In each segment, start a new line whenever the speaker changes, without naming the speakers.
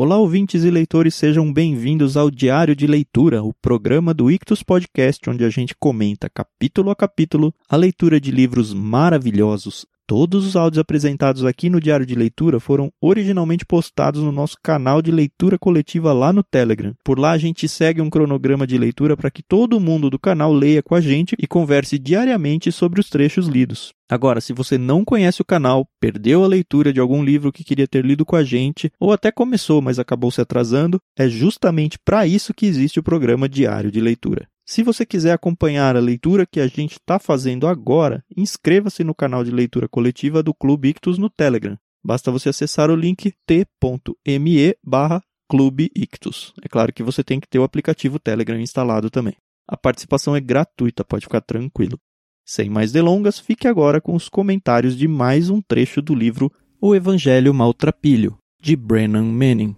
Olá, ouvintes e leitores, sejam bem-vindos ao Diário de Leitura, o programa do Ictus Podcast, onde a gente comenta capítulo a capítulo a leitura de livros maravilhosos. Todos os áudios apresentados aqui no Diário de Leitura foram originalmente postados no nosso canal de leitura coletiva lá no Telegram. Por lá a gente segue um cronograma de leitura para que todo mundo do canal leia com a gente e converse diariamente sobre os trechos lidos. Agora, se você não conhece o canal, perdeu a leitura de algum livro que queria ter lido com a gente, ou até começou, mas acabou se atrasando, é justamente para isso que existe o programa Diário de Leitura. Se você quiser acompanhar a leitura que a gente está fazendo agora, inscreva-se no canal de leitura coletiva do Clube Ictus no Telegram. Basta você acessar o link t.me barra Clube Ictus. É claro que você tem que ter o aplicativo Telegram instalado também. A participação é gratuita, pode ficar tranquilo. Sem mais delongas, fique agora com os comentários de mais um trecho do livro O Evangelho Maltrapilho, de Brennan Manning.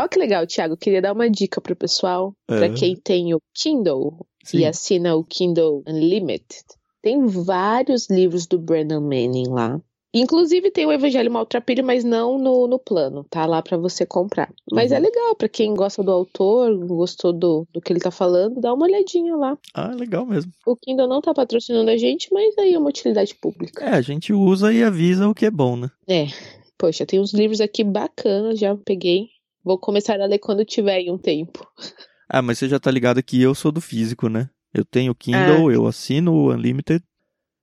Olha que legal, Thiago. Queria dar uma dica pro pessoal,
É.
para quem tem o Kindle
Sim.
e assina o Kindle Unlimited. Tem vários livros do Brennan Manning lá. Inclusive tem o Evangelho Maltrapilho, mas não no, no plano, tá lá pra você comprar. Mas
Uhum.
é legal, pra quem gosta do autor, gostou do, do que ele tá falando, dá uma olhadinha lá.
Ah, legal mesmo.
O Kindle não tá patrocinando a gente, mas aí é uma utilidade pública.
É, a gente usa e avisa o que é bom, né?
É, poxa, tem uns livros aqui bacanas, já peguei. Vou começar a ler quando tiver aí um tempo.
Ah, mas você já tá ligado que eu sou do físico, né? Eu tenho o Kindle, eu assino o Unlimited,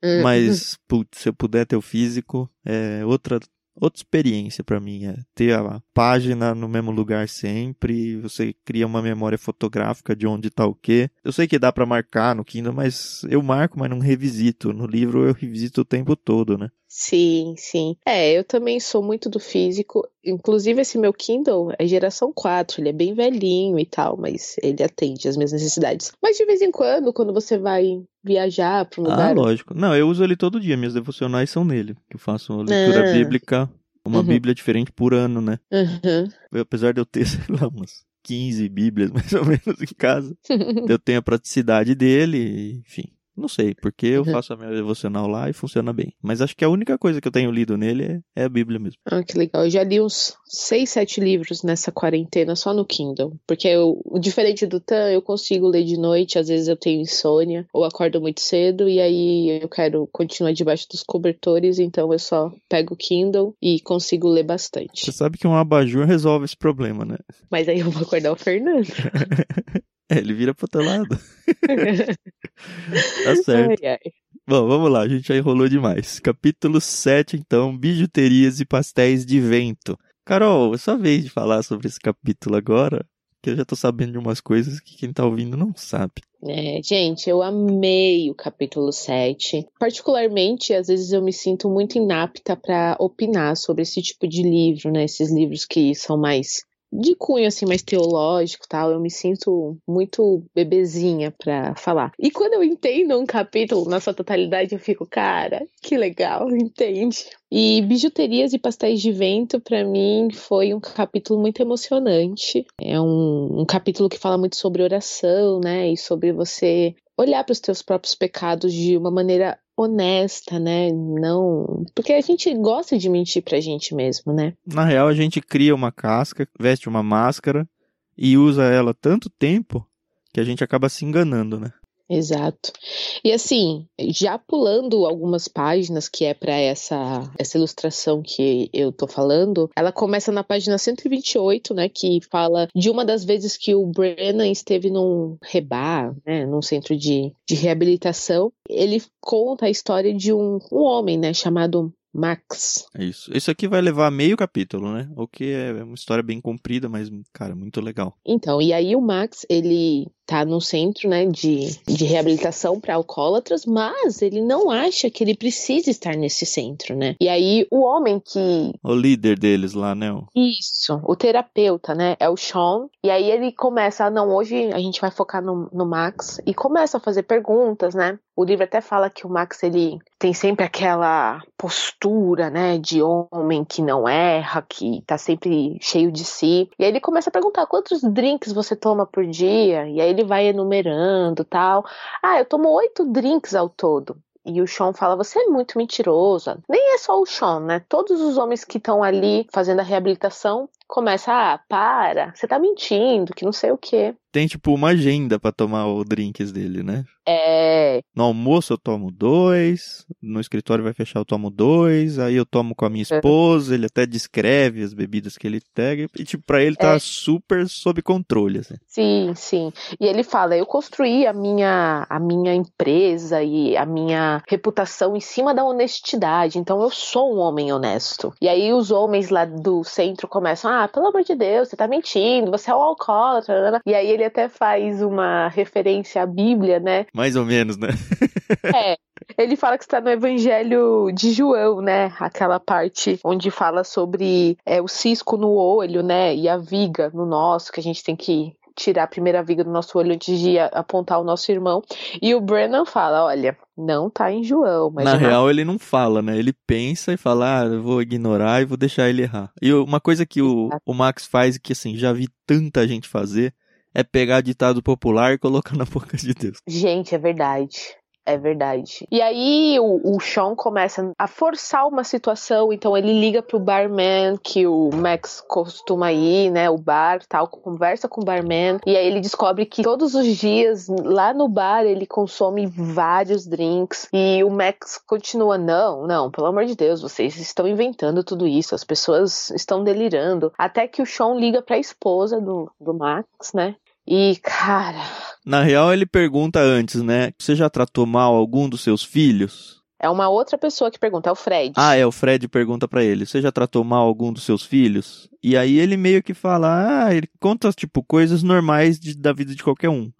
Hum,
mas putz, se eu puder ter o físico, é outra outra experiência pra mim, é ter a página no mesmo lugar sempre, você cria uma memória fotográfica de onde tá o quê. Eu sei que dá pra marcar no Kindle, mas eu marco, mas não revisito. No livro eu revisito o tempo todo, né?
Sim, sim. É, eu também sou muito do físico. Inclusive, esse meu Kindle é geração 4, ele é bem velhinho e tal, mas ele atende às minhas necessidades. Mas de vez em quando, quando você vai viajar para um
Ah,
lugar.
lógico. Não, eu uso ele todo dia, minhas devocionais são nele, que eu faço uma leitura
Ah.
bíblica, uma
Uhum.
bíblia diferente por ano, né?
Uhum.
Apesar de eu ter, sei lá, umas 15 bíblias mais ou menos em casa, eu tenho a praticidade dele, enfim. Não sei, porque eu
Uhum.
faço a minha devocional lá e funciona bem. Mas acho que a única coisa que eu tenho lido nele é, é a Bíblia mesmo.
Ah, que legal. Eu já li uns 6, 7 livros nessa quarentena só no Kindle. Porque eu, diferente do Tan, eu consigo ler de noite, às vezes eu tenho insônia, ou acordo muito cedo, e aí eu quero continuar debaixo dos cobertores, então eu só pego o Kindle e consigo ler bastante.
Você sabe que um abajur resolve esse problema, né?
Mas aí eu vou acordar o Fernando.
É, ele vira pro outro lado. Tá certo.
Ai, ai.
Bom, vamos lá, a gente já enrolou demais. Capítulo 7, então, bijuterias e pastéis de vento. Carol, é sua vez de falar sobre esse capítulo agora, que eu já tô sabendo de umas coisas que quem tá ouvindo não sabe.
É, gente, eu amei o capítulo 7. Particularmente, às vezes eu me sinto muito inapta para opinar sobre esse tipo de livro, né? Esses livros que são mais de cunho assim mais teológico, tal. Eu me sinto muito bebezinha para falar. E quando eu entendo um capítulo na sua totalidade, eu fico, cara, que legal, entende? E bijuterias e pastéis de vento para mim foi um capítulo muito emocionante. É um, um capítulo que fala muito sobre oração, né? E sobre você olhar para os teus próprios pecados de uma maneira honesta, né? Não, porque a gente gosta de mentir pra gente mesmo, né?
Na real, a gente cria uma casca, veste uma máscara e usa ela tanto tempo que a gente acaba se enganando, né?
Exato. E assim, já pulando algumas páginas que é para essa essa ilustração que eu tô falando, ela começa na página 128, né, que fala de uma das vezes que o Brennan esteve num rebar, né, num centro de, de reabilitação. Ele conta a história de um, um homem, né, chamado Max.
É isso. Isso aqui vai levar meio capítulo, né? O que é uma história bem comprida, mas, cara, muito legal.
Então, e aí o Max, ele tá num centro, né, de, de reabilitação para alcoólatras, mas ele não acha que ele precisa estar nesse centro, né? E aí o homem que
O líder deles lá, né?
isso, o terapeuta, né? É o Sean. E aí ele começa, ah, não, hoje a gente vai focar no, no Max. E começa a fazer perguntas, né? O livro até fala que o Max ele tem sempre aquela postura, né, de homem que não erra, que tá sempre cheio de si. E aí ele começa a perguntar quantos drinks você toma por dia, e aí ele vai enumerando, tal. Ah, eu tomo oito drinks ao todo. E o Sean fala: Você é muito mentirosa. Nem é só o Sean, né? Todos os homens que estão ali fazendo a reabilitação começam: Ah, para, você tá mentindo, que não sei o quê.
Tem tipo uma agenda para tomar o drinks dele, né?
É.
No almoço eu tomo dois, no escritório vai fechar eu tomo dois, aí eu tomo com a minha esposa, ele até descreve as bebidas que ele pega, e tipo, pra ele tá é. super sob controle, assim.
Sim, sim. E ele fala, eu construí a minha, a minha empresa e a minha reputação em cima da honestidade, então eu sou um homem honesto. E aí os homens lá do centro começam, ah, pelo amor de Deus, você tá mentindo, você é um alcoólatra, e aí ele até faz uma referência à Bíblia, né?
Mais ou menos, né?
é. Ele fala que está no Evangelho de João, né? Aquela parte onde fala sobre é, o cisco no olho, né? E a viga no nosso, que a gente tem que tirar a primeira viga do nosso olho antes de apontar o nosso irmão. E o Brennan fala: olha, não tá em João. Mas
Na real, ele não fala, né? Ele pensa e fala: ah, eu vou ignorar e vou deixar ele errar. E uma coisa que o, o Max faz, que assim, já vi tanta gente fazer, é pegar ditado popular e colocar na boca de Deus.
Gente, é verdade. É verdade. E aí o, o Sean começa a forçar uma situação, então ele liga pro barman que o Max costuma ir, né, o bar, tal, conversa com o barman e aí ele descobre que todos os dias lá no bar ele consome vários drinks e o Max continua não, não, pelo amor de Deus, vocês estão inventando tudo isso, as pessoas estão delirando. Até que o Sean liga para a esposa do, do Max, né? E, cara.
Na real, ele pergunta antes, né? Você já tratou mal algum dos seus filhos?
É uma outra pessoa que pergunta, é o Fred.
Ah, é, o Fred pergunta para ele: Você já tratou mal algum dos seus filhos? E aí ele meio que fala: Ah, ele conta, tipo, coisas normais de, da vida de qualquer um.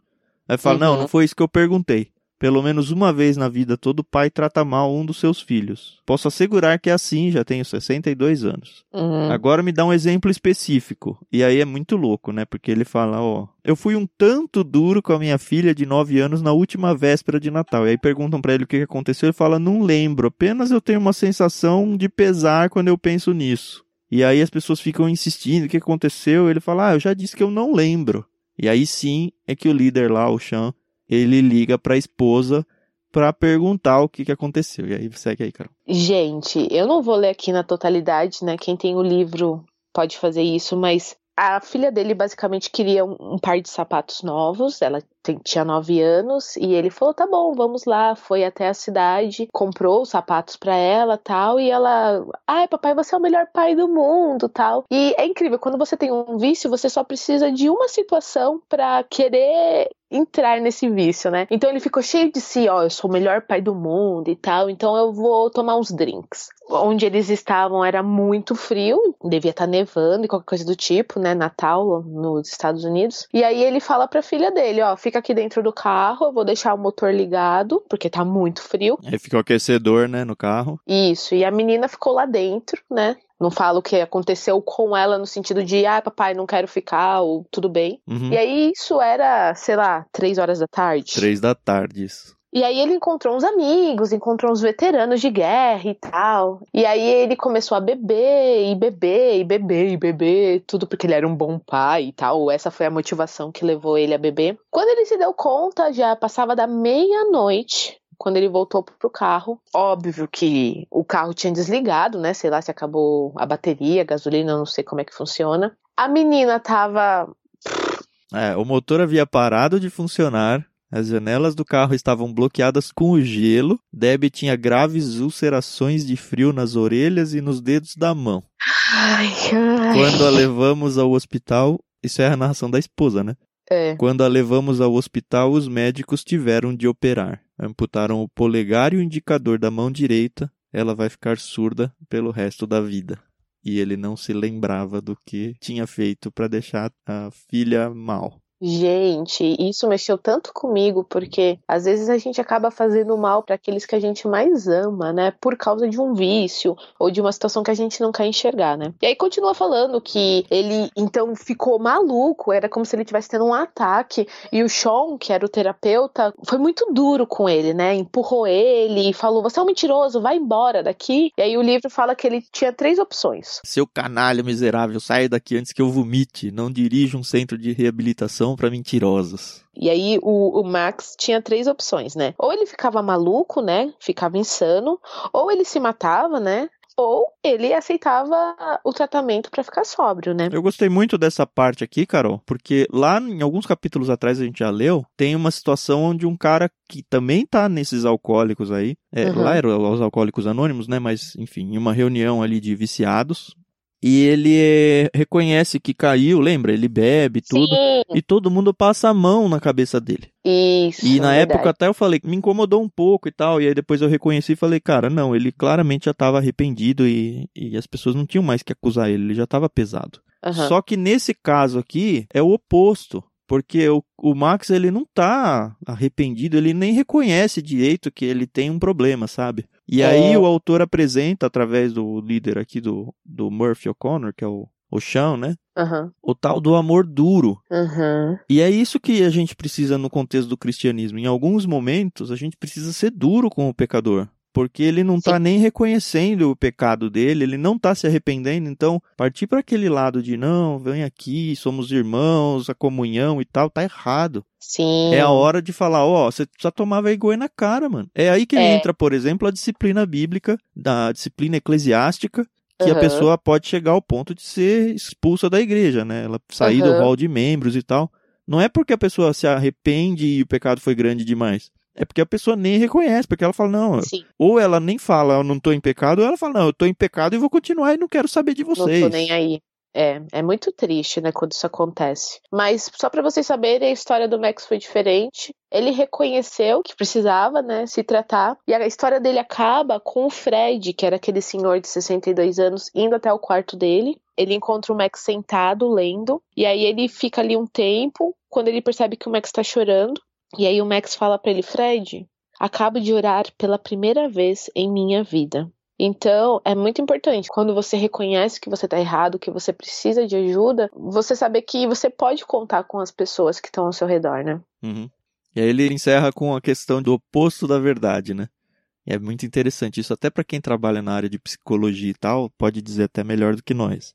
Aí fala: uhum. Não, não foi isso que eu perguntei. Pelo menos uma vez na vida, todo pai trata mal um dos seus filhos. Posso assegurar que é assim, já tenho 62 anos. Uhum. Agora me dá um exemplo específico. E aí é muito louco, né? Porque ele fala, ó, eu fui um tanto duro com a minha filha de 9 anos na última véspera de Natal. E aí perguntam para ele o que aconteceu, ele fala, não lembro, apenas eu tenho uma sensação de pesar quando eu penso nisso. E aí as pessoas ficam insistindo, o que aconteceu? Ele fala, ah, eu já disse que eu não lembro. E aí sim é que o líder lá, o Chan, ele liga para a esposa para perguntar o que, que aconteceu. E aí segue aí, Carol.
Gente, eu não vou ler aqui na totalidade, né? Quem tem o livro pode fazer isso, mas a filha dele basicamente queria um, um par de sapatos novos. Ela tinha nove anos e ele falou: tá bom, vamos lá. Foi até a cidade, comprou os sapatos para ela tal. E ela, ai, papai, você é o melhor pai do mundo tal. E é incrível, quando você tem um vício, você só precisa de uma situação para querer entrar nesse vício, né? Então ele ficou cheio de si, ó, eu sou o melhor pai do mundo e tal, então eu vou tomar uns drinks. Onde eles estavam era muito frio, devia estar tá nevando e qualquer coisa do tipo, né? Natal nos Estados Unidos. E aí ele fala pra filha dele, ó, fica aqui dentro do carro, eu vou deixar o motor ligado, porque tá muito frio.
Aí fica o aquecedor, né, no carro.
Isso, e a menina ficou lá dentro, né? Não falo o que aconteceu com ela no sentido de, ah, papai, não quero ficar, ou tudo bem. Uhum. E aí isso era, sei lá, três horas da tarde.
Três da tarde, isso.
E aí ele encontrou uns amigos, encontrou uns veteranos de guerra e tal. E aí ele começou a beber, e beber, e beber, e beber, tudo porque ele era um bom pai e tal. Essa foi a motivação que levou ele a beber. Quando ele se deu conta, já passava da meia-noite quando ele voltou pro carro, óbvio que o carro tinha desligado, né? Sei lá se acabou a bateria, a gasolina, não sei como é que funciona. A menina tava.
É, o motor havia parado de funcionar. As janelas do carro estavam bloqueadas com o gelo. Debbie tinha graves ulcerações de frio nas orelhas e nos dedos da mão.
Ai, ai.
Quando a levamos ao hospital, isso é a narração da esposa, né?
É.
Quando a levamos ao hospital, os médicos tiveram de operar. Amputaram o polegar e o indicador da mão direita. Ela vai ficar surda pelo resto da vida. E ele não se lembrava do que tinha feito para deixar a filha mal.
Gente, isso mexeu tanto comigo, porque às vezes a gente acaba fazendo mal para aqueles que a gente mais ama, né? Por causa de um vício ou de uma situação que a gente não quer enxergar, né? E aí continua falando que ele então ficou maluco, era como se ele tivesse tendo um ataque, e o Sean, que era o terapeuta, foi muito duro com ele, né? Empurrou ele e falou: Você é um mentiroso, vai embora daqui. E aí o livro fala que ele tinha três opções.
Seu canalha miserável, saia daqui antes que eu vomite. Não dirija um centro de reabilitação para mentirosos.
E aí o, o, Max tinha três opções, né? Ou ele ficava maluco, né? Ficava insano, ou ele se matava, né? Ou ele aceitava o tratamento para ficar sóbrio, né?
Eu gostei muito dessa parte aqui, Carol, porque lá em alguns capítulos atrás a gente já leu, tem uma situação onde um cara que também tá nesses alcoólicos aí, é, uhum. lá eram os alcoólicos anônimos, né? Mas enfim, em uma reunião ali de viciados, e ele é, reconhece que caiu, lembra? Ele bebe tudo. Sim. E todo mundo passa a mão na cabeça dele.
Isso.
E na verdade. época até eu falei, me incomodou um pouco e tal. E aí depois eu reconheci e falei, cara, não, ele claramente já estava arrependido e, e as pessoas não tinham mais que acusar ele, ele já estava pesado. Uhum. Só que nesse caso aqui é o oposto. Porque o, o Max, ele não tá arrependido, ele nem reconhece direito que ele tem um problema, sabe? E é. aí o autor apresenta, através do líder aqui do, do Murphy O'Connor, que é o, o Sean, né?
Uhum.
O tal do amor duro.
Uhum.
E é isso que a gente precisa no contexto do cristianismo. Em alguns momentos, a gente precisa ser duro com o pecador porque ele não está nem reconhecendo o pecado dele, ele não está se arrependendo, então partir para aquele lado de não, vem aqui, somos irmãos, a comunhão e tal, tá errado.
Sim.
É a hora de falar, ó, você precisa tomar vergonha na cara, mano. É aí que é. entra, por exemplo, a disciplina bíblica, da disciplina eclesiástica, que uhum. a pessoa pode chegar ao ponto de ser expulsa da igreja, né? Ela sair uhum. do hall de membros e tal. Não é porque a pessoa se arrepende e o pecado foi grande demais. É porque a pessoa nem reconhece, porque ela fala, não, Sim. ou ela nem fala, eu não tô em pecado, ou ela fala, não, eu tô em pecado e vou continuar e não quero saber de vocês.
Não tô nem aí. É, é muito triste, né, quando isso acontece. Mas só para vocês saberem, a história do Max foi diferente. Ele reconheceu que precisava, né, se tratar. E a história dele acaba com o Fred, que era aquele senhor de 62 anos, indo até o quarto dele. Ele encontra o Max sentado, lendo. E aí ele fica ali um tempo. Quando ele percebe que o Max tá chorando, e aí o Max fala para ele, Fred, acabo de orar pela primeira vez em minha vida. Então, é muito importante quando você reconhece que você está errado, que você precisa de ajuda, você saber que você pode contar com as pessoas que estão ao seu redor, né?
Uhum. E aí ele encerra com a questão do oposto da verdade, né? É muito interessante isso, até para quem trabalha na área de psicologia e tal, pode dizer até melhor do que nós.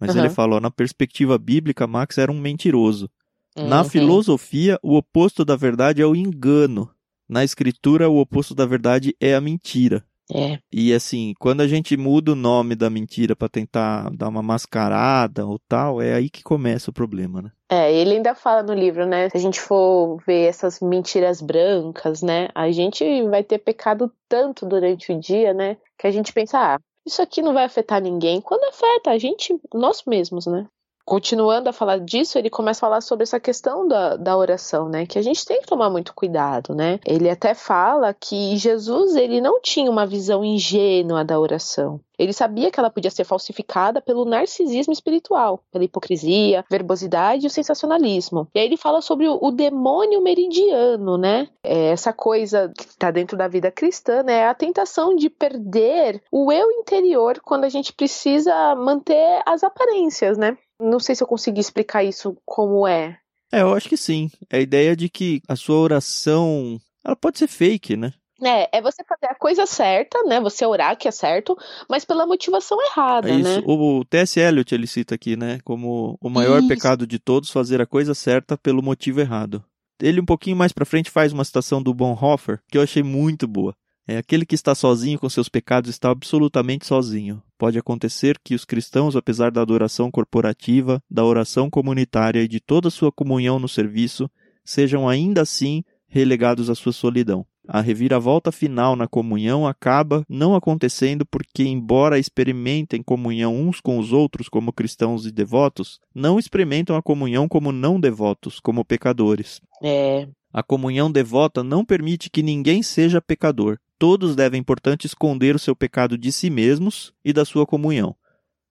Mas uhum. ele falou, na perspectiva bíblica, Max era um mentiroso. Uhum. Na filosofia, o oposto da verdade é o engano. Na escritura, o oposto da verdade é a mentira.
É.
E assim, quando a gente muda o nome da mentira para tentar dar uma mascarada ou tal, é aí que começa o problema, né?
É, ele ainda fala no livro, né? Se a gente for ver essas mentiras brancas, né? A gente vai ter pecado tanto durante o dia, né? Que a gente pensa, ah, isso aqui não vai afetar ninguém. Quando afeta a gente, nós mesmos, né? Continuando a falar disso, ele começa a falar sobre essa questão da, da oração, né? Que a gente tem que tomar muito cuidado, né? Ele até fala que Jesus, ele não tinha uma visão ingênua da oração. Ele sabia que ela podia ser falsificada pelo narcisismo espiritual, pela hipocrisia, verbosidade e o sensacionalismo. E aí ele fala sobre o, o demônio meridiano, né? É essa coisa que está dentro da vida cristã, né? É a tentação de perder o eu interior quando a gente precisa manter as aparências, né? Não sei se eu consegui explicar isso como é.
É, eu acho que sim. É a ideia de que a sua oração, ela pode ser fake, né?
É, é você fazer a coisa certa, né? Você orar que é certo, mas pela motivação errada,
é isso.
né?
O T.S. Eliot, ele cita aqui, né? Como o maior isso. pecado de todos, fazer a coisa certa pelo motivo errado. Ele um pouquinho mais pra frente faz uma citação do Bonhoeffer, que eu achei muito boa. É aquele que está sozinho com seus pecados está absolutamente sozinho. Pode acontecer que os cristãos, apesar da adoração corporativa, da oração comunitária e de toda sua comunhão no serviço, sejam ainda assim relegados à sua solidão. A reviravolta final na comunhão acaba não acontecendo porque, embora experimentem comunhão uns com os outros como cristãos e devotos, não experimentam a comunhão como não devotos, como pecadores.
É.
A comunhão devota não permite que ninguém seja pecador. Todos devem, portanto, esconder o seu pecado de si mesmos e da sua comunhão.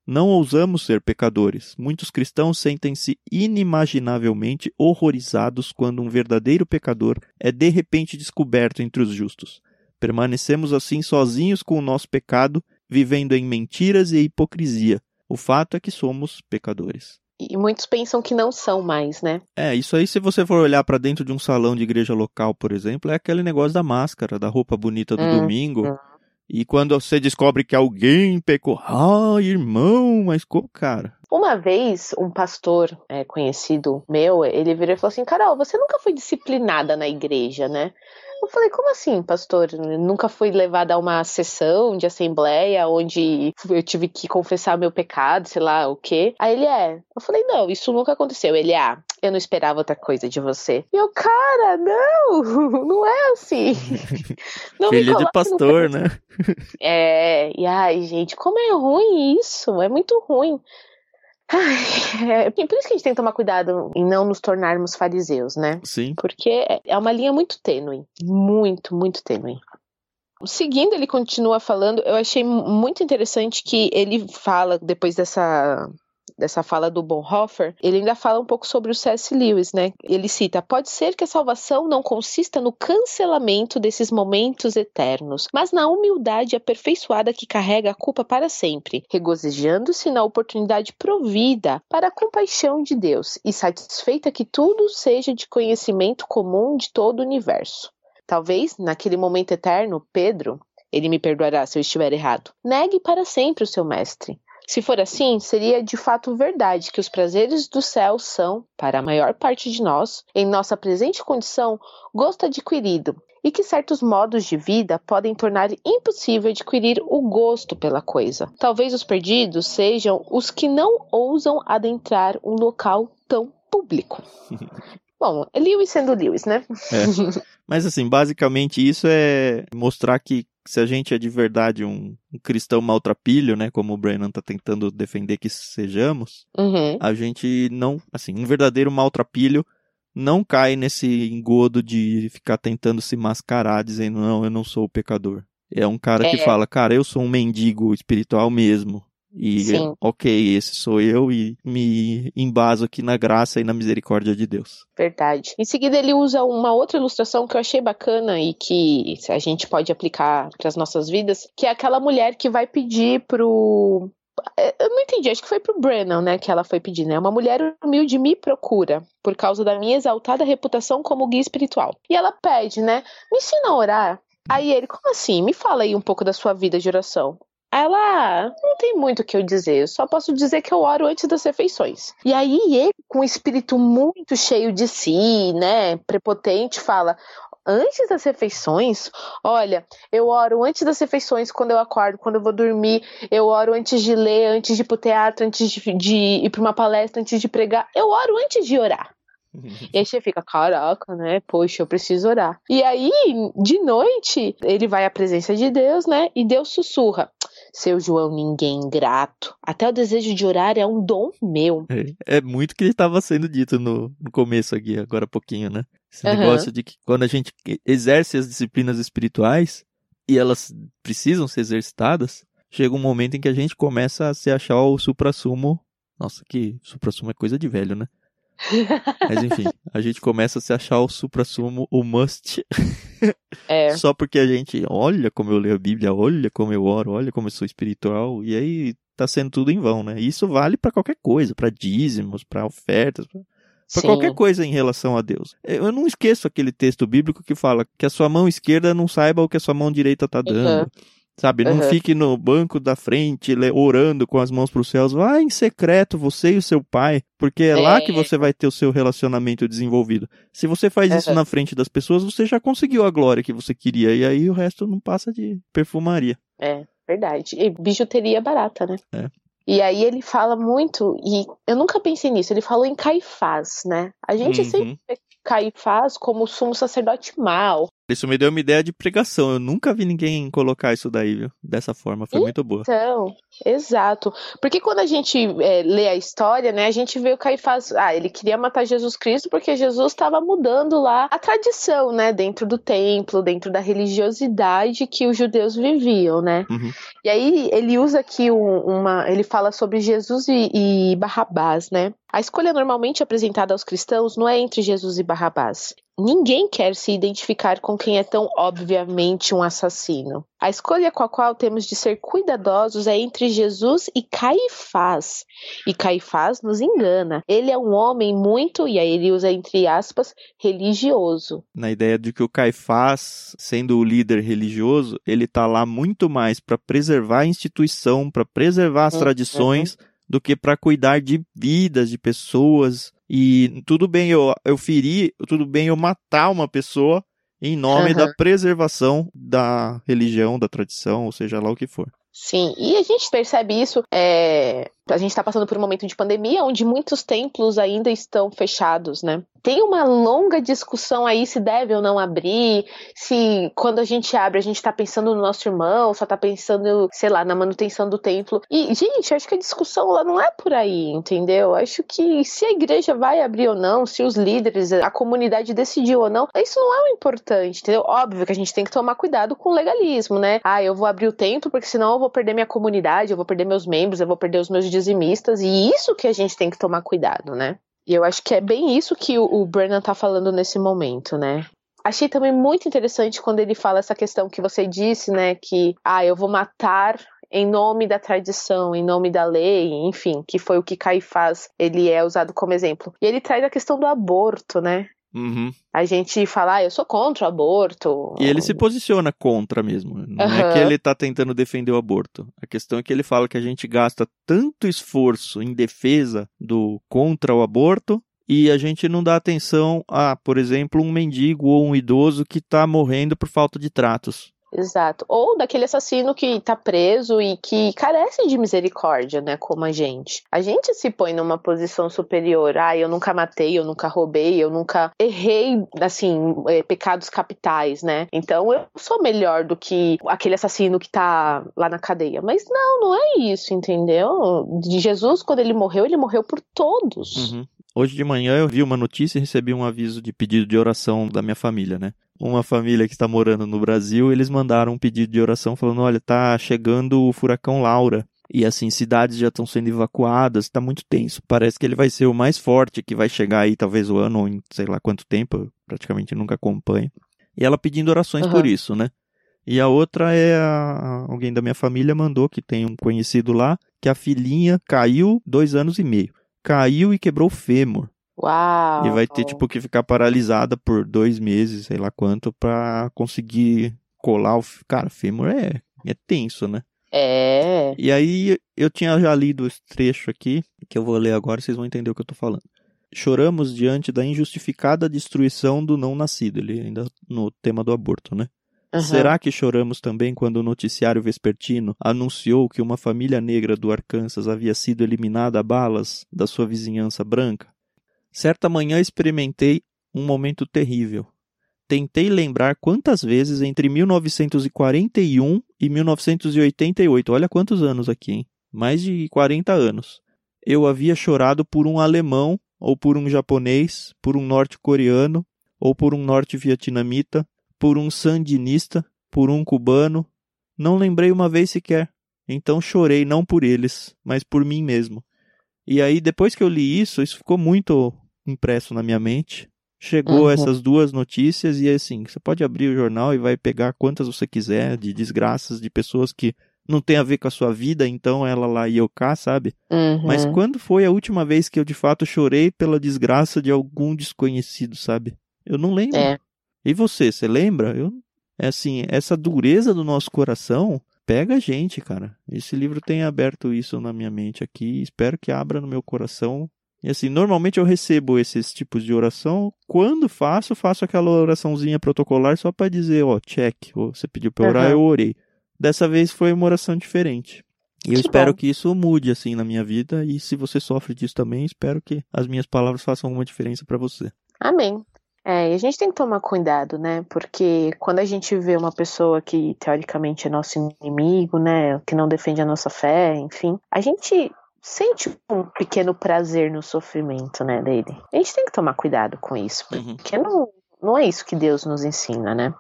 Não ousamos ser pecadores. Muitos cristãos sentem-se inimaginavelmente horrorizados quando um verdadeiro pecador é de repente descoberto entre os justos. Permanecemos assim sozinhos com o nosso pecado, vivendo em mentiras e hipocrisia. O fato é que somos pecadores.
E muitos pensam que não são mais, né?
É, isso aí, se você for olhar para dentro de um salão de igreja local, por exemplo, é aquele negócio da máscara, da roupa bonita do hum, domingo. Hum. E quando você descobre que alguém pecou, ah, irmão, mas como, cara?
Uma vez, um pastor é, conhecido meu, ele virou e falou assim: Carol, você nunca foi disciplinada na igreja, né? Eu falei, como assim, pastor? Nunca fui levada a uma sessão de assembleia onde eu tive que confessar meu pecado, sei lá o quê. Aí ele é. Eu falei, não, isso nunca aconteceu. Ele, ah, eu não esperava outra coisa de você. E eu, cara, não, não é assim.
Não Filha de pastor, né?
É, e ai, gente, como é ruim isso, é muito ruim. Ai, é, por isso que a gente tem que tomar cuidado em não nos tornarmos fariseus, né?
Sim.
Porque é uma linha muito tênue. Muito, muito tênue. Seguindo, ele continua falando, eu achei muito interessante que ele fala, depois dessa dessa fala do Bonhoeffer, ele ainda fala um pouco sobre o C.S. Lewis, né? Ele cita: pode ser que a salvação não consista no cancelamento desses momentos eternos, mas na humildade aperfeiçoada que carrega a culpa para sempre, regozijando-se na oportunidade provida para a compaixão de Deus e satisfeita que tudo seja de conhecimento comum de todo o universo. Talvez, naquele momento eterno, Pedro, ele me perdoará se eu estiver errado, negue para sempre o seu mestre. Se for assim, seria de fato verdade que os prazeres do céu são, para a maior parte de nós, em nossa presente condição, gosto adquirido, e que certos modos de vida podem tornar impossível adquirir o gosto pela coisa. Talvez os perdidos sejam os que não ousam adentrar um local tão público. Bom, Lewis sendo Lewis, né?
É. Mas assim, basicamente isso é mostrar que se a gente é de verdade um, um cristão maltrapilho, né, como o Brennan está tentando defender que sejamos,
uhum.
a gente não, assim, um verdadeiro maltrapilho não cai nesse engodo de ficar tentando se mascarar, dizendo, não, eu não sou o pecador. É um cara é. que fala, cara, eu sou um mendigo espiritual mesmo. E, Sim. ok, esse sou eu e me embaso aqui na graça e na misericórdia de Deus.
Verdade. Em seguida, ele usa uma outra ilustração que eu achei bacana e que a gente pode aplicar para as nossas vidas, que é aquela mulher que vai pedir pro é, eu não entendi, acho que foi pro Brennan, né, que ela foi pedir, né? Uma mulher humilde me procura por causa da minha exaltada reputação como guia espiritual. E ela pede, né? Me ensina a orar. Aí ele, como assim? Me fala aí um pouco da sua vida de oração. Ela, ah, não tem muito o que eu dizer, eu só posso dizer que eu oro antes das refeições. E aí ele, com um espírito muito cheio de si, né, prepotente, fala: antes das refeições, olha, eu oro antes das refeições, quando eu acordo, quando eu vou dormir, eu oro antes de ler, antes de ir pro teatro, antes de, de ir para uma palestra, antes de pregar, eu oro antes de orar. E aí você fica, caraca, né? Poxa, eu preciso orar. E aí, de noite, ele vai à presença de Deus, né? E Deus sussurra: Seu João, ninguém ingrato. Até o desejo de orar é um dom meu.
É, é muito que estava sendo dito no, no, começo aqui, agora há pouquinho, né? Esse uhum. negócio de que quando a gente exerce as disciplinas espirituais e elas precisam ser exercitadas, chega um momento em que a gente começa a se achar o supra-sumo. Nossa, que supra-sumo é coisa de velho, né? Mas enfim, a gente começa a se achar o supra-sumo, o must.
É.
Só porque a gente olha como eu leio a Bíblia, olha como eu oro, olha como eu sou espiritual, e aí tá sendo tudo em vão, né? E isso vale para qualquer coisa, para dízimos, para ofertas, para qualquer coisa em relação a Deus. Eu não esqueço aquele texto bíblico que fala que a sua mão esquerda não saiba o que a sua mão direita tá dando. Uhum. Sabe, não uhum. fique no banco da frente orando com as mãos para os céus. Vá em secreto, você e o seu pai, porque é, é, lá que você vai ter o seu relacionamento desenvolvido. Se você faz uhum. isso na frente das pessoas, você já conseguiu a glória que você queria. E aí o resto não passa de perfumaria.
É, verdade. E bijuteria barata, né?
É.
E aí ele fala muito, e eu nunca pensei nisso, ele falou em Caifás, né? A gente uhum. sempre Caifás como sumo sacerdote mau,
Isso me deu uma ideia de pregação. Eu nunca vi ninguém colocar isso daí, viu? Dessa forma. Foi muito boa.
Então, exato. Porque quando a gente é, lê a história, né, a gente vê o Caifás. Ah, ele queria matar Jesus Cristo porque Jesus estava mudando lá a tradição, né, dentro do templo, dentro da religiosidade que os judeus viviam, né?
Uhum.
E aí ele usa aqui um, uma. Ele fala sobre Jesus e, e Barrabás, né? A escolha normalmente apresentada aos cristãos não é entre Jesus e Barrabás. Ninguém quer se identificar com quem é tão obviamente um assassino. A escolha com a qual temos de ser cuidadosos é entre Jesus e Caifás. E Caifás nos engana. Ele é um homem muito, e aí ele usa entre aspas, religioso.
Na ideia de que o Caifás, sendo o líder religioso, ele tá lá muito mais para preservar a instituição, para preservar as
Uhum.
tradições, do que para cuidar de vidas, de pessoas. E tudo bem eu, eu ferir, tudo bem eu matar uma pessoa em nome
Aham.
da preservação da religião, da tradição, ou seja lá o que for.
Sim, e a gente percebe isso. É... A gente está passando por um momento de pandemia onde muitos templos ainda estão fechados, né? Tem uma longa discussão aí se deve ou não abrir, se quando a gente abre a gente está pensando no nosso irmão, só está pensando, sei lá, na manutenção do templo. E, gente, acho que a discussão lá não é por aí, entendeu? Acho que se a igreja vai abrir ou não, se os líderes, a comunidade decidiu ou não, isso não é o importante, entendeu? Óbvio que a gente tem que tomar cuidado com o legalismo, né? Ah, eu vou abrir o templo porque senão eu vou perder minha comunidade, eu vou perder meus membros, eu vou perder os meus dizimistas, e isso que a gente tem que tomar cuidado, né? E eu acho que é bem isso que o, o Brennan tá falando nesse momento, né? Achei também muito interessante quando ele fala essa questão que você disse, né? Que, ah, eu vou matar em nome da tradição, em nome da lei, enfim, que foi o que Caifás ele é usado como exemplo. E ele traz a questão do aborto, né?
Uhum.
A gente fala, ah, eu sou contra o aborto.
E ele se posiciona contra mesmo. Não é
Aham.
que ele tá tentando defender o aborto. A questão é que ele fala que a gente gasta tanto esforço em defesa do contra o aborto e a gente não dá atenção a, por exemplo, um mendigo ou um idoso que tá morrendo por falta de tratos.
Exato. Ou daquele assassino que tá preso e que carece de misericórdia, né? Como a gente. A gente se põe numa posição superior. Ah, eu nunca matei, eu nunca roubei, eu nunca errei, assim, eh, pecados capitais, né? Então eu sou melhor do que aquele assassino que tá lá na cadeia. Mas não, não é isso, entendeu? De Jesus, quando ele morreu, ele morreu por todos.
Uhum. Hoje de manhã eu vi uma notícia e recebi um aviso de pedido de oração da minha família, né? Uma família que está morando no Brasil, eles mandaram um pedido de oração falando: olha, tá chegando o furacão Laura. E assim, cidades já estão sendo evacuadas, tá muito tenso. Parece que ele vai ser o mais forte, que vai chegar aí talvez o ano ou em sei lá quanto tempo, eu praticamente nunca acompanho. E ela pedindo orações
Aham.
por isso, né? E a outra é a... alguém da minha família mandou, que tem um conhecido lá, que a filhinha caiu dois anos e meio. Caiu e quebrou o fêmur.
Uau!
E vai ter, tipo, que ficar paralisada por dois meses, sei lá quanto, pra conseguir colar o. Cara, fêmur é, é tenso, né?
É.
E aí eu tinha já lido esse trecho aqui, que eu vou ler agora vocês vão entender o que eu tô falando. Choramos diante da injustificada destruição do não nascido, ele ainda no tema do aborto, né?
Aham.
Será que choramos também quando o noticiário vespertino anunciou que uma família negra do Arkansas havia sido eliminada a balas da sua vizinhança branca? Certa manhã experimentei um momento terrível. Tentei lembrar quantas vezes entre 1941 e 1988, olha quantos anos aqui, hein? Mais de 40 anos. Eu havia chorado por um alemão, ou por um japonês, por um norte-coreano, ou por um norte-vietnamita, por um sandinista, por um cubano. Não lembrei uma vez sequer. Então chorei não por eles, mas por mim mesmo. E aí, depois que eu li isso, isso ficou muito impresso na minha mente. Chegou
Uhum.
essas duas notícias e assim, você pode abrir o jornal e vai pegar quantas você quiser de desgraças de pessoas que não tem a ver com a sua vida, então ela lá e eu cá, sabe?
Uhum.
Mas quando foi a última vez que eu de fato chorei pela desgraça de algum desconhecido, sabe? Eu não lembro.
É.
E você, você lembra? Eu, é assim, essa dureza do nosso coração pega a gente, cara. Esse livro tem aberto isso na minha mente aqui. Espero que abra no meu coração. E assim, normalmente eu recebo esses tipos de oração. Quando faço, faço aquela oraçãozinha protocolar só para dizer, ó, check. Você pediu pra eu orar,
Aham.
eu orei. Dessa vez foi uma oração diferente. E eu
Que
espero
bom.
que isso mude assim na minha vida. E se você sofre disso também, espero que as minhas palavras façam alguma diferença para você.
Amém. É, e a gente tem que tomar cuidado, né? Porque quando a gente vê uma pessoa que teoricamente é nosso inimigo, né? Que não defende a nossa fé, enfim, a gente sente um pequeno prazer no sofrimento, né, dele. A gente tem que tomar cuidado com isso,
Uhum.
porque não, não é isso que Deus nos ensina, né?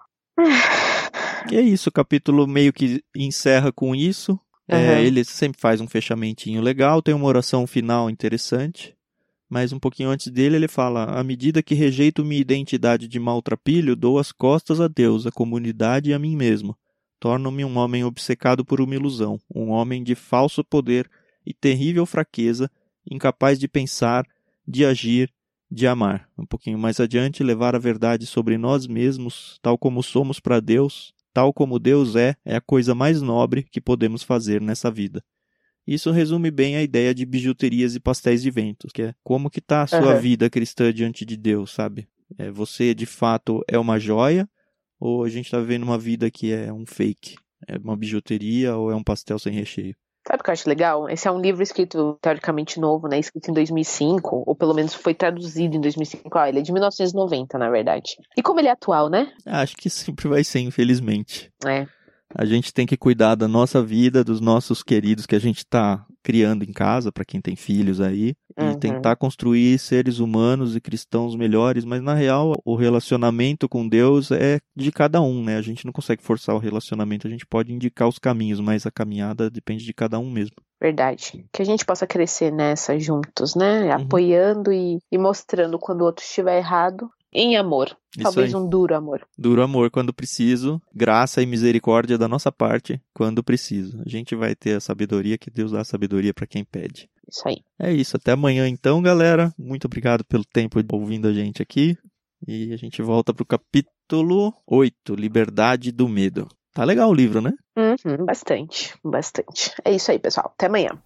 E é isso, o capítulo meio que encerra com isso. É,
Uhum.
ele sempre faz um fechamentinho legal, tem uma oração final interessante. Mas um pouquinho antes dele, ele fala: À medida que rejeito minha identidade de maltrapilho, dou as costas a Deus, à comunidade e a mim mesmo. Torno-me um homem obcecado por uma ilusão, um homem de falso poder e terrível fraqueza, incapaz de pensar, de agir, de amar. Um pouquinho mais adiante, levar a verdade sobre nós mesmos, tal como somos para Deus, tal como Deus é, é a coisa mais nobre que podemos fazer nessa vida. Isso resume bem a ideia de bijuterias e pastéis de ventos, que é como que tá a sua
Aham.
vida cristã diante de Deus, sabe? É, você de fato é uma joia ou a gente tá vivendo uma vida que é um fake? É uma bijuteria ou é um pastel sem recheio?
Sabe o que eu acho legal? Esse é um livro escrito teoricamente novo, né? Escrito em 2005, ou pelo menos foi traduzido em 2005. Ah, ele é de 1990, na verdade. E como ele é atual, né?
Ah, Acho que sempre vai ser, infelizmente.
É.
A gente tem que cuidar da nossa vida, dos nossos queridos que a gente está criando em casa, para quem tem filhos aí, e
Uhum.
tentar construir seres humanos e cristãos melhores, mas na real o relacionamento com Deus é de cada um, né? A gente não consegue forçar o relacionamento, a gente pode indicar os caminhos, mas a caminhada depende de cada um mesmo.
Verdade. Que a gente possa crescer nessa juntos, né?
Uhum.
Apoiando e, e mostrando quando o outro estiver errado. Em amor.
Isso
Talvez
aí.
um duro amor.
Duro amor quando preciso, graça e misericórdia da nossa parte quando preciso. A gente vai ter a sabedoria que Deus dá a sabedoria para quem pede.
Isso aí.
É isso, até amanhã então, galera. Muito obrigado pelo tempo ouvindo a gente aqui. E a gente volta pro capítulo 8, Liberdade do Medo. Tá legal o livro, né?
Uhum, bastante, bastante. É isso aí, pessoal. Até amanhã.